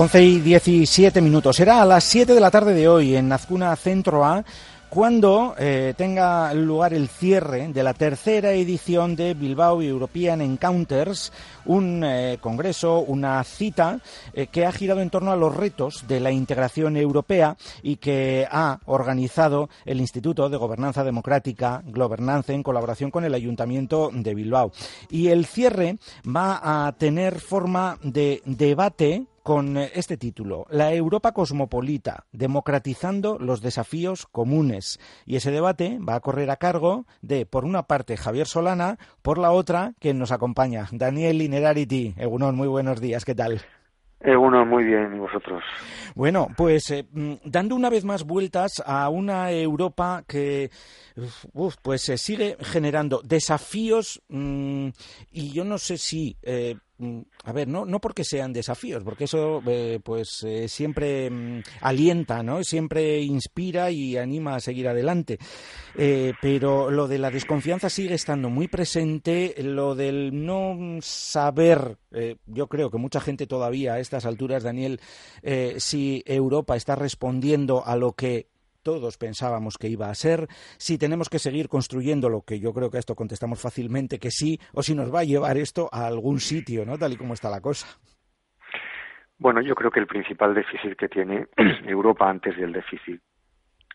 11 y 17 minutos. Será a las 7 de la tarde de hoy en Azcuna Centro A cuando eh, tenga lugar el cierre de la tercera edición de Bilbao European Encounters, un eh, congreso, una cita eh, que ha girado en torno a los retos de la integración europea y que ha organizado el Instituto de Gobernanza Democrática, Gobernanza, en colaboración con el Ayuntamiento de Bilbao. Y el cierre va a tener forma de debate con eh, este título, La Europa cosmopolita, democratizando los desafíos comunes. Y ese debate va a correr a cargo de, por una parte, Javier Solana, por la otra, quien nos acompaña, Daniel Inerarity. Egunon, muy buenos días, ¿qué tal? Egunon, muy bien, ¿y vosotros? Bueno, pues eh, mm, dando una vez más vueltas a una Europa que pues se sigue generando desafíos mm, y yo no sé si eh, a ver, no, no porque sean desafíos, porque eso eh, pues eh, siempre mm, alienta, ¿no? Siempre inspira y anima a seguir adelante. Eh, pero lo de la desconfianza sigue estando muy presente, lo del no saber, yo creo que mucha gente todavía a estas alturas, Daniel, si Europa está respondiendo a lo que todos pensábamos que iba a ser, si tenemos que seguir construyendo lo que yo creo que a esto contestamos fácilmente que sí, o si nos va a llevar esto a algún sitio, ¿no? Tal y como está la cosa. Bueno, yo creo que el principal déficit que tiene Europa antes del déficit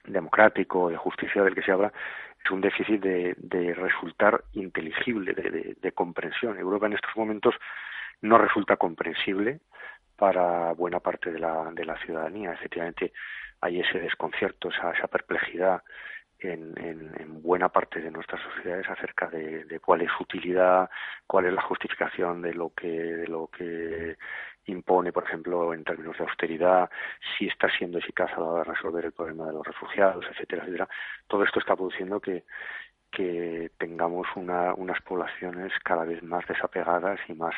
democrático, de justicia del que se habla, es un déficit de, resultar inteligible, de, de, comprensión. Europa en estos momentos no resulta comprensible para buena parte de la, de la ciudadanía. Efectivamente, hay ese desconcierto, esa, esa perplejidad en, en, buena parte de nuestras sociedades acerca de, cuál es su utilidad, cuál es la justificación de lo que, de lo que impone, por ejemplo, en términos de austeridad, si está siendo eficaz a la hora de resolver el problema de los refugiados, etcétera, etcétera. Todo esto está produciendo que, que tengamos una, unas poblaciones cada vez más desapegadas y más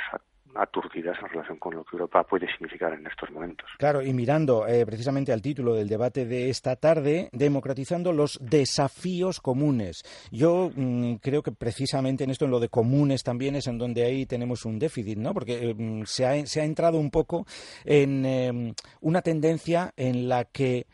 aturdidas en relación con lo que Europa puede significar en estos momentos. Claro, y mirando eh, precisamente al título del debate de esta tarde, democratizando los desafíos comunes. Yo mm, creo que precisamente en esto, en lo de comunes también es en donde ahí tenemos un déficit, ¿no? Porque mm, se, ha, se, ha, entrado un poco en em, una tendencia en la que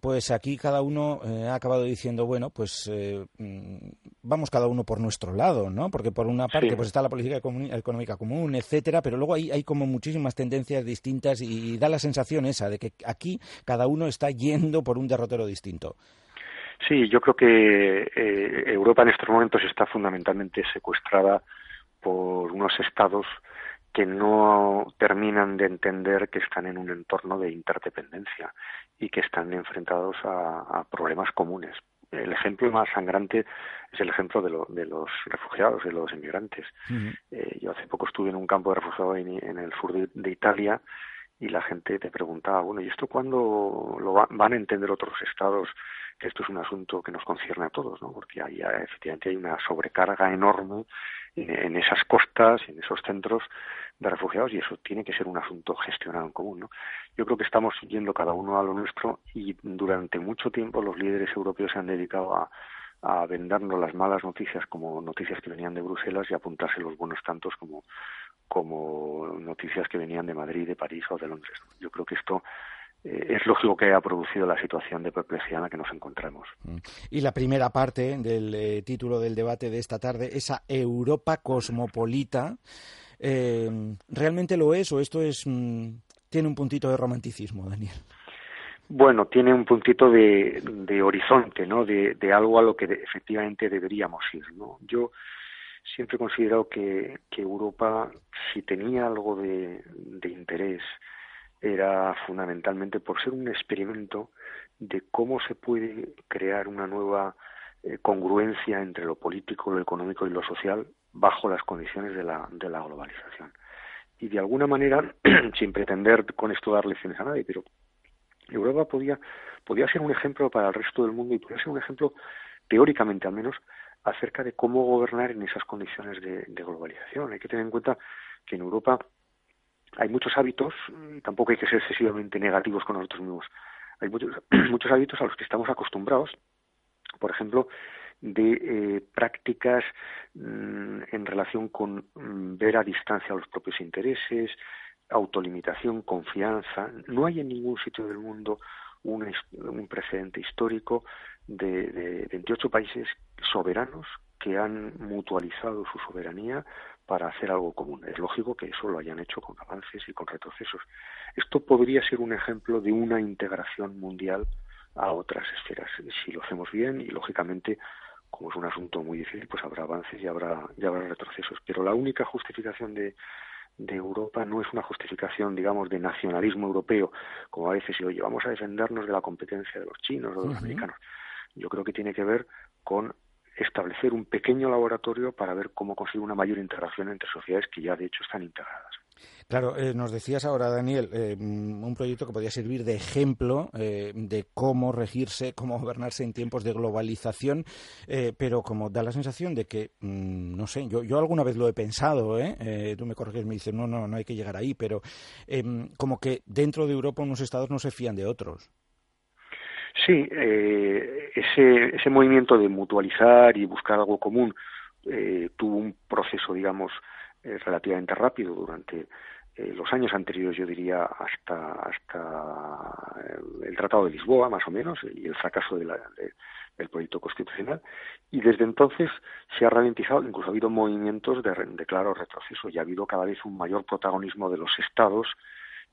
pues aquí cada uno eh, ha acabado diciendo, bueno, pues eh, mm, vamos cada uno por nuestro lado, ¿no? Porque por una parte pues está la política económica común, etcétera, pero luego hay, hay como muchísimas tendencias distintas y da la sensación esa de que aquí cada uno está yendo por un derrotero distinto. Sí, yo creo que eh, Europa en estos momentos está fundamentalmente secuestrada por unos estados que no terminan de entender que están en un entorno de interdependencia y que están enfrentados a, problemas comunes. El ejemplo más sangrante es el ejemplo de, de los refugiados, de los inmigrantes. Eh, yo hace poco estuve en un campo de refugiados en, el sur de, Italia y la gente te preguntaba, bueno, ¿y esto cuándo lo van a entender otros estados que esto es un asunto que nos concierne a todos, ¿no? Porque hay, efectivamente hay una sobrecarga enorme en, esas costas, en esos centros de refugiados y eso tiene que ser un asunto gestionado en común. ¿no? Yo creo que estamos yendo cada uno a lo nuestro y durante mucho tiempo los líderes europeos se han dedicado a, a vendernos las malas noticias como noticias que venían de Bruselas y apuntarse los buenos tantos como, como noticias que venían de Madrid, de París o de Londres. Yo creo que esto eh, es lógico que haya producido la situación de perplejidad en la que nos encontramos. Mm. Y la primera parte del eh, título del debate de esta tarde, esa Europa cosmopolita, eh, ¿realmente lo es o esto es mm, tiene un puntito de romanticismo, Daniel? Bueno, tiene un puntito de, horizonte, ¿no? De, algo a lo que efectivamente deberíamos ir, ¿no? Yo siempre he considerado que, Europa, si tenía algo de interés era fundamentalmente por ser un experimento de cómo se puede crear una nueva eh, congruencia entre lo político, lo económico y lo social bajo las condiciones de la, de la globalización. Y de alguna manera, sin pretender con esto dar lecciones a nadie, pero Europa podía, podía ser un ejemplo para el resto del mundo y podía ser un ejemplo, teóricamente al menos, acerca de cómo gobernar en esas condiciones de globalización. Hay que tener en cuenta que en Europa hay muchos hábitos, tampoco hay que ser excesivamente negativos con nosotros mismos, hay muchos, muchos hábitos a los que estamos acostumbrados, por ejemplo, de eh, prácticas mm, en relación con mm, ver a distancia los propios intereses, autolimitación, confianza. No hay en ningún sitio del mundo un, un precedente histórico de, de 28 países soberanos que han mutualizado su soberanía para hacer algo común. Es lógico que eso lo hayan hecho con avances y con retrocesos. Esto podría ser un ejemplo de una integración mundial a otras esferas. Si lo hacemos bien y lógicamente como es un asunto muy difícil, pues habrá avances y habrá, y habrá retrocesos. Pero la única justificación de, de Europa no es una justificación, digamos, de nacionalismo europeo, como a veces, oye, vamos a defendernos de la competencia de los chinos o de los americanos. Yo creo que tiene que ver con establecer un pequeño laboratorio para ver cómo conseguir una mayor integración entre sociedades que ya de hecho están integradas. Claro, eh, nos decías ahora, Daniel, eh, un proyecto que podría servir de ejemplo eh, de cómo regirse, cómo gobernarse en tiempos de globalización, pero como da la sensación de que, mm, no sé, yo, yo alguna vez lo he pensado, tú me corriges, me dices, no, no, no hay que llegar ahí, pero em, como que dentro de Europa unos estados no se fían de otros. Sí, eh, ese, ese movimiento de mutualizar y buscar algo común eh, tuvo un proceso, digamos, eh, relativamente rápido durante eh, los años anteriores, yo diría, hasta, hasta el Tratado de Lisboa, más o menos, y el fracaso de la, del proyecto constitucional. Y desde entonces se ha ralentizado, incluso ha habido movimientos de, de claro retroceso y ha habido cada vez un mayor protagonismo de los estados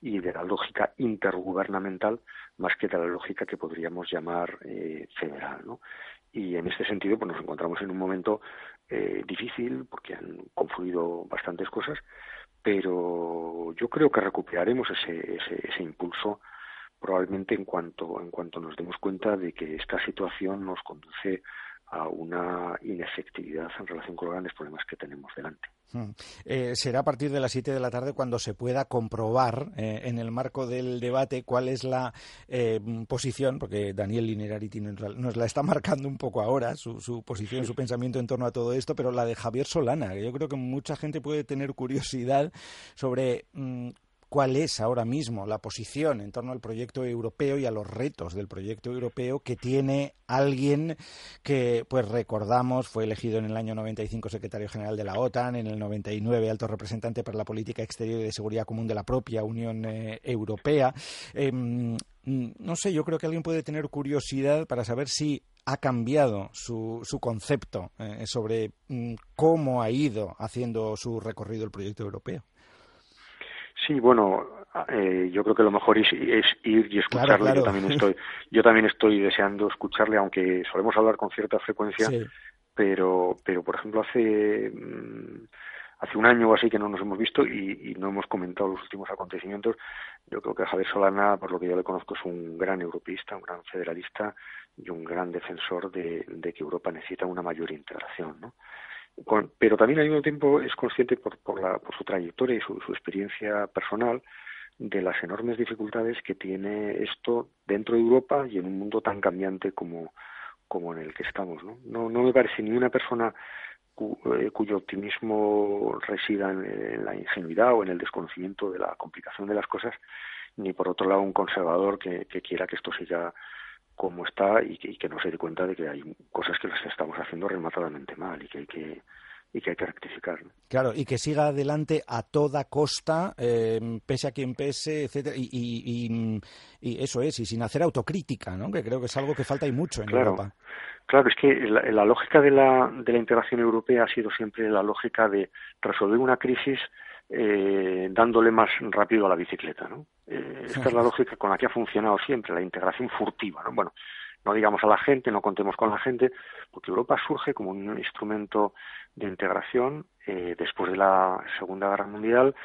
y de la lógica intergubernamental más que de la lógica que podríamos llamar eh, federal. ¿no? Y en este sentido pues nos encontramos en un momento eh, difícil porque han confluido bastantes cosas, pero yo creo que recuperaremos ese, ese, ese impulso probablemente en cuanto, en cuanto nos demos cuenta de que esta situación nos conduce a una inefectividad en relación con los grandes problemas que tenemos delante. Hmm. Eh, será a partir de las 7 de la tarde cuando se pueda comprobar eh, en el marco del debate cuál es la eh, posición, porque Daniel Linerarity nos la está marcando un poco ahora, su, su posición, su pensamiento en torno a todo esto, pero la de Javier Solana. Yo creo que mucha gente puede tener curiosidad sobre mm, cuál es ahora mismo la posición en torno al proyecto europeo y a los retos del proyecto europeo que tiene alguien que, pues recordamos, fue elegido en el año 95 secretario general de la OTAN, en el 99 alto representante para la política exterior y de seguridad común de la propia Unión eh, Europea. Em, no sé, yo creo que alguien puede tener curiosidad para saber si ha cambiado su, su concepto eh, sobre mm, cómo ha ido haciendo su recorrido el proyecto europeo. Sí, bueno, eh, yo creo que lo mejor es, ir y escucharle. Yo también estoy, yo también estoy deseando escucharle, aunque solemos hablar con cierta frecuencia. Pero, pero por ejemplo, hace mm, hace un año o así que no nos hemos visto y, no hemos comentado los últimos acontecimientos. Yo creo que Javier Solana, por lo que yo le conozco, es un gran europeísta, un gran federalista y un gran defensor de, de que Europa necesita una mayor integración, ¿no? Pero también al mismo tiempo es consciente por, por, la, por su trayectoria y su, su, experiencia personal de las enormes dificultades que tiene esto dentro de Europa y en un mundo tan cambiante como, en el que estamos. ¿no? No, no me parece ni una persona eh, cuyo optimismo resida en, en, la ingenuidad o en el desconocimiento de la complicación de las cosas, ni por otro lado un conservador que, que quiera que esto siga como está y que, y que, no se dé cuenta de que hay cosas que las estamos haciendo rematadamente mal y que hay que y que hay que rectificar. Claro, y que siga adelante a toda costa, eh, pese a quien pese, etcétera, y, y, y, eso es, y sin hacer autocrítica, ¿no? Que creo que es algo que falta y mucho en Europa. Claro, es que la, la lógica de la, de la integración europea ha sido siempre la lógica de resolver una crisis eh, dándole más rápido a la bicicleta, ¿no? Eh, esta es la lógica con la que ha funcionado siempre, la integración furtiva, ¿no? Bueno, no digamos a la gente, no contemos con la gente, porque Europa surge como un instrumento de integración eh, después de la Segunda Guerra Mundial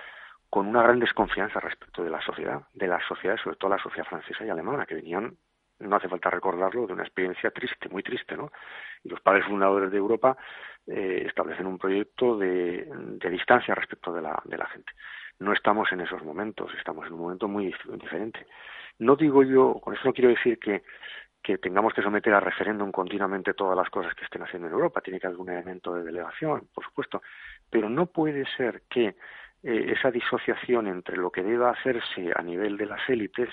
con una gran desconfianza respecto de la sociedad, de las sociedades, sobre todo la sociedad francesa y alemana, que venían, no hace falta recordarlo, de una experiencia triste, muy triste, ¿no? Y los padres fundadores de Europa eh, establecen un proyecto de, de distancia respecto de la, de la gente. No estamos en esos momentos, estamos en un momento muy diferente. No digo yo, con eso no quiero decir que, que tengamos que someter a referéndum continuamente todas las cosas que estén haciendo en Europa. Tiene que haber un elemento de delegación, por supuesto. Pero no puede ser que eh, esa disociación entre lo que deba hacerse a nivel de las élites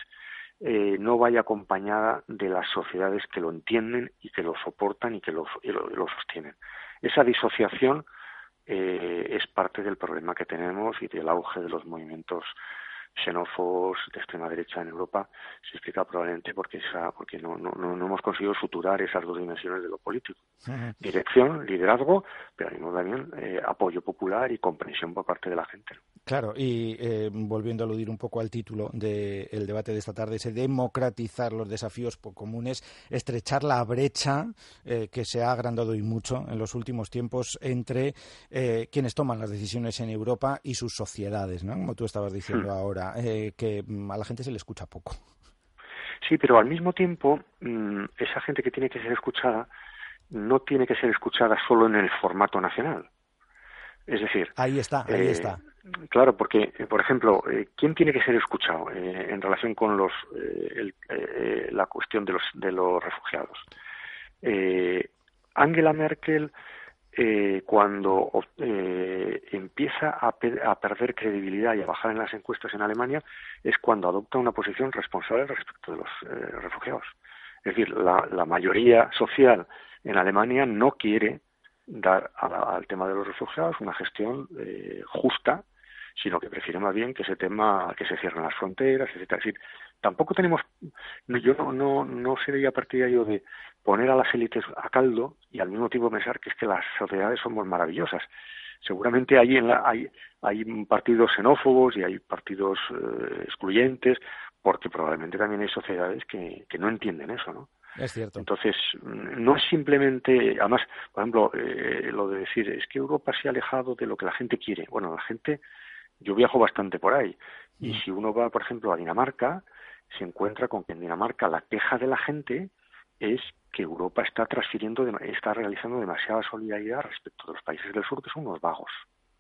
eh, no vaya acompañada de las sociedades que lo entienden y que lo soportan y que lo, sostienen. Esa disociación eh, es parte del problema que tenemos y del auge de los movimientos xenófobos de extrema derecha en Europa se explica probablemente porque esa, porque no, no, no hemos conseguido suturar esas dos dimensiones de lo político. Dirección, liderazgo, pero mismo también eh, apoyo popular y comprensión por parte de la gente. Claro, y eh, volviendo a aludir un poco al título del debate de esta tarde, ese democratizar los desafíos comunes, estrechar la brecha eh, que se ha agrandado y mucho en los últimos tiempos entre quienes toman las decisiones en Europa y sus sociedades, ¿no? Como tú estabas diciendo hmm. ahora, que mm, a la gente se le escucha poco. Sí, pero al mismo tiempo, mm, esa gente que tiene que ser escuchada no tiene que ser escuchada solo en el formato nacional. Es decir, ahí está, ahí eh, está. Claro, porque, eh, por ejemplo, eh, ¿quién tiene que ser escuchado en relación con los, la cuestión de los, de los refugiados? Angela Merkel eh, cuando eh, empieza a, perder credibilidad y a bajar en las encuestas en Alemania es cuando adopta una posición responsable respecto de los eh, refugiados. Es decir, la, mayoría social en Alemania no quiere dar al tema de los refugiados una gestión justa, sino que prefiere más bien que ese tema, que se cierren las fronteras, etc. Es decir, tampoco tenemos, yo no, no, no sería partidario de poner a las élites a caldo y al mismo tiempo pensar que es que las sociedades somos maravillosas. Seguramente hay, en la, hay, hay partidos xenófobos y hay partidos eh, excluyentes, porque probablemente también hay sociedades que, que no entienden eso, ¿no? Es cierto. Entonces, no es simplemente, además, por ejemplo, eh, lo de decir, es que Europa se ha alejado de lo que la gente quiere. Bueno, la gente, yo viajo bastante por ahí, y mm. si uno va, por ejemplo, a Dinamarca, se encuentra con que en Dinamarca la queja de la gente es que Europa está transfiriendo, está realizando demasiada solidaridad respecto de los países del sur, que son unos vagos.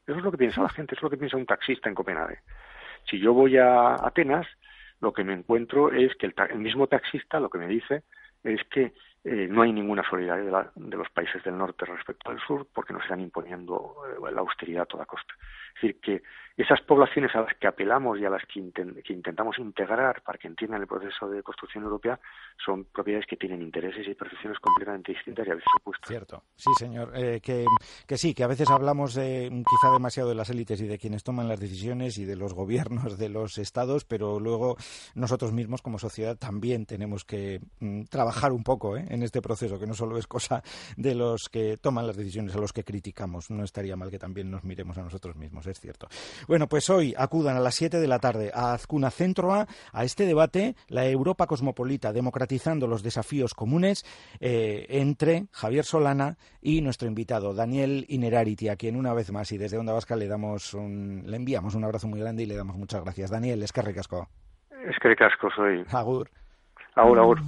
Eso es lo que piensa la gente, eso es lo que piensa un taxista en Copenhague. Si yo voy a Atenas, lo que me encuentro es que el, mismo taxista lo que me dice es que eh, no hay ninguna solidaridad de, los países del norte respecto al sur porque nos están imponiendo eh, la austeridad a toda costa. Es decir, que esas poblaciones a las que apelamos y a las que, intentamos integrar para que entiendan el proceso de construcción europea son propiedades que tienen intereses y percepciones completamente distintas y a veces opuestas. Cierto, sí, señor. Eh, que, que, sí, que a veces hablamos de, quizá demasiado de las élites y de quienes toman las decisiones y de los gobiernos de los estados, pero luego nosotros mismos como sociedad también tenemos que mm, trabajar un poco ¿eh? En este proceso, que no solo es cosa de los que toman las decisiones, a los que criticamos. No estaría mal que también nos miremos a nosotros mismos, es cierto. Bueno, pues hoy acudan a las 7 de la tarde a Azcuna Centro A a este debate, la Europa cosmopolita, democratizando los desafíos comunes, eh, entre Javier Solana y nuestro invitado, Daniel Inerarity, a quien una vez más y desde Onda Vasca le, damos un, le enviamos un abrazo muy grande y le damos muchas gracias. Daniel, es que recasco. Es que recasco soy. Agur. Agur, agur.